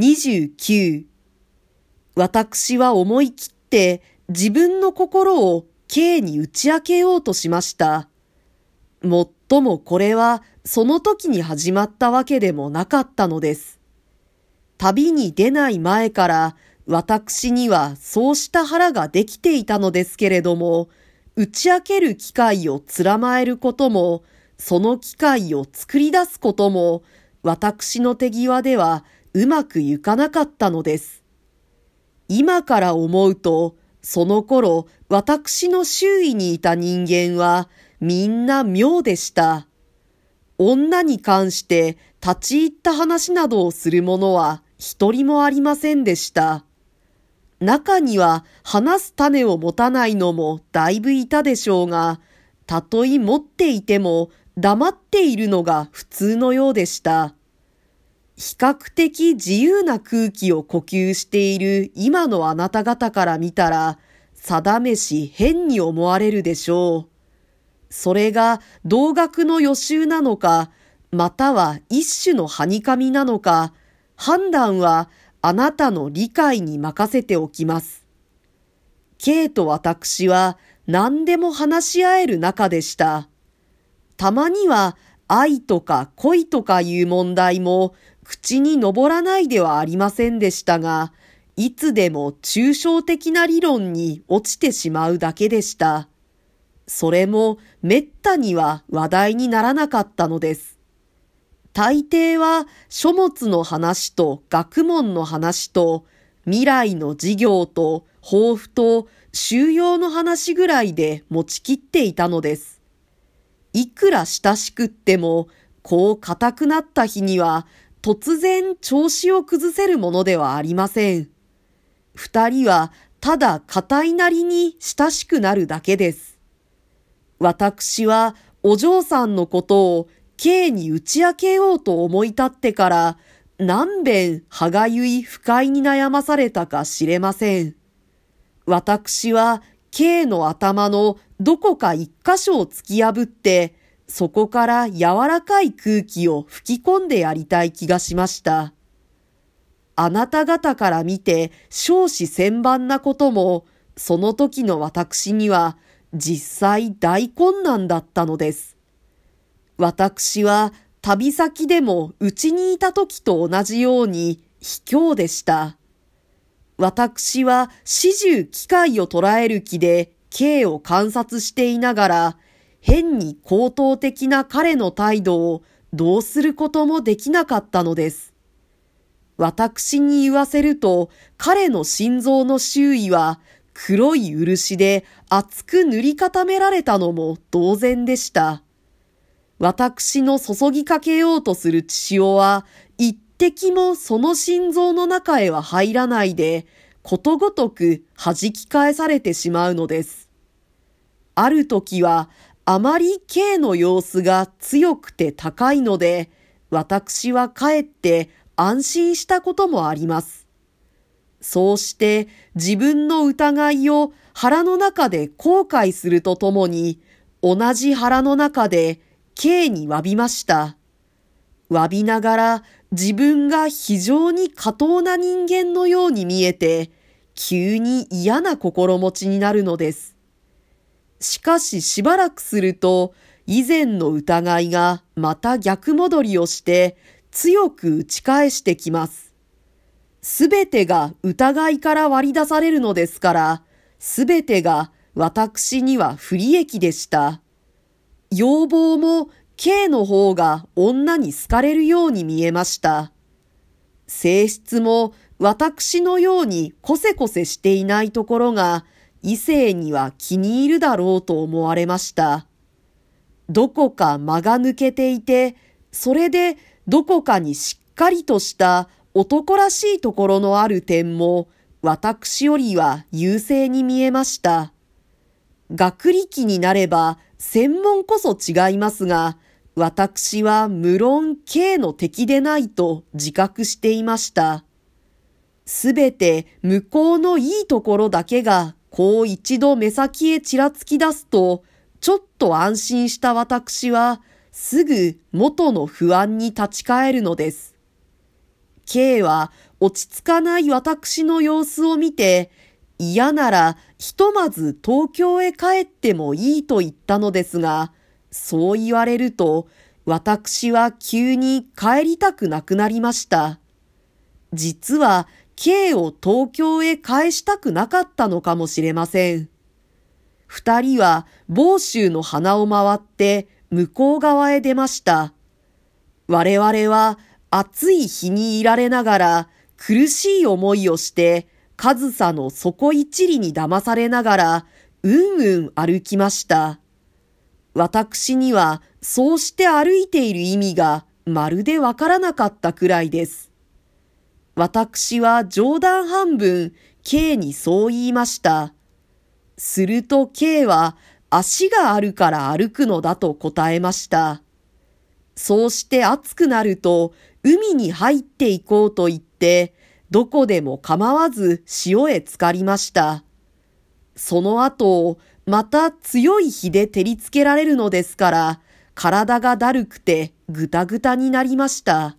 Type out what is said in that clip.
29私は思い切って自分の心を K に打ち明けようとしました。もっともこれはその時に始まったわけでもなかったのです。旅に出ない前から私にはそうした腹ができていたのですけれども、打ち明ける機会をつらまえることも、その機会を作り出すことも、私の手際ではうまくいかなかったのです。今から思うと、その頃、私の周囲にいた人間は、みんな妙でした。女に関して立ち入った話などをする者は一人もありませんでした。中には話す種を持たないのもだいぶいたでしょうが、たとえ持っていても黙っているのが普通のようでした。比較的自由な空気を呼吸している今のあなた方から見たら、定めし変に思われるでしょう。それが同学の予習なのか、または一種のはにかみなのか、判断はあなたの理解に任せておきます。K と私は何でも話し合える仲でした。たまには愛とか恋とかいう問題も口に上らないではありませんでしたが、いつでも抽象的な理論に落ちてしまうだけでした。それもめったには話題にならなかったのです。大抵は書物の話と学問の話と未来の事業と抱負と収容の話ぐらいで持ちきっていたのです。いくら親しくっても、こう硬くなった日には突然調子を崩せるものではありません。二人はただ硬いなりに親しくなるだけです。私はお嬢さんのことを K に打ち明けようと思い立ってから何遍歯がゆい不快に悩まされたか知れません。私は K の頭のどこか一箇所を突き破ってそこから柔らかい空気を吹き込んでやりたい気がしました。あなた方から見て少子千万なことも、その時の私には実際大困難だったのです。私は旅先でもうちにいた時と同じように卑怯でした。私は始終機会を捉える気で K を観察していながら、変に高等的な彼の態度をどうすることもできなかったのです。私に言わせると、彼の心臓の周囲は黒い漆で厚く塗り固められたのも同然でした。私の注ぎかけようとする血潮は、一滴もその心臓の中へは入らないで、ことごとく弾き返されてしまうのです。ある時はあまり K の様子が強くて高いので、私はかえって安心したこともあります。そうして自分の疑いを腹の中で後悔するとともに、同じ腹の中で K に詫びました。詫びながら自分が非常に過当な人間のように見えて、急に嫌な心持ちになるのです。しかししばらくすると、以前の疑いがまた逆戻りをして強く打ち返してきます。すべてが疑いから割り出されるのですから、すべてが私には不利益でした。要望も K の方が女に好かれるように見えました。性質も私のようにこせこせしていないところが異性には気に入るだろうと思われました。どこか間が抜けていて、それでどこかにしっかりとした男らしいところのある点も私よりは優勢に見えました。学歴になれば専門こそ違いますが、私は無論 K の敵でないと自覚していました。すべて向こうのいいところだけがこう一度目先へちらつき出すと、ちょっと安心した私は、すぐ元の不安に立ち返るのです。K は落ち着かない私の様子を見て、嫌ならひとまず東京へ帰ってもいいと言ったのですが、そう言われると、私は急に帰りたくなくなりました。実は K を東京へ返したくなかったのかもしれません。二人は房州の花を回って向こう側へ出ました。我々は暑い日にいられながら苦しい思いをして上総の底一里に騙されながらうんうん歩きました。私にはそうして歩いている意味がまるでわからなかったくらいです。私は冗談半分 K にそう言いました。すると K は足があるから歩くのだと答えました。そうして暑くなると海に入っていこうと言って、どこでも構わず潮へ浸かりました。その後、また強い日で照りつけられるのですから、体がだるくてぐたぐたになりました。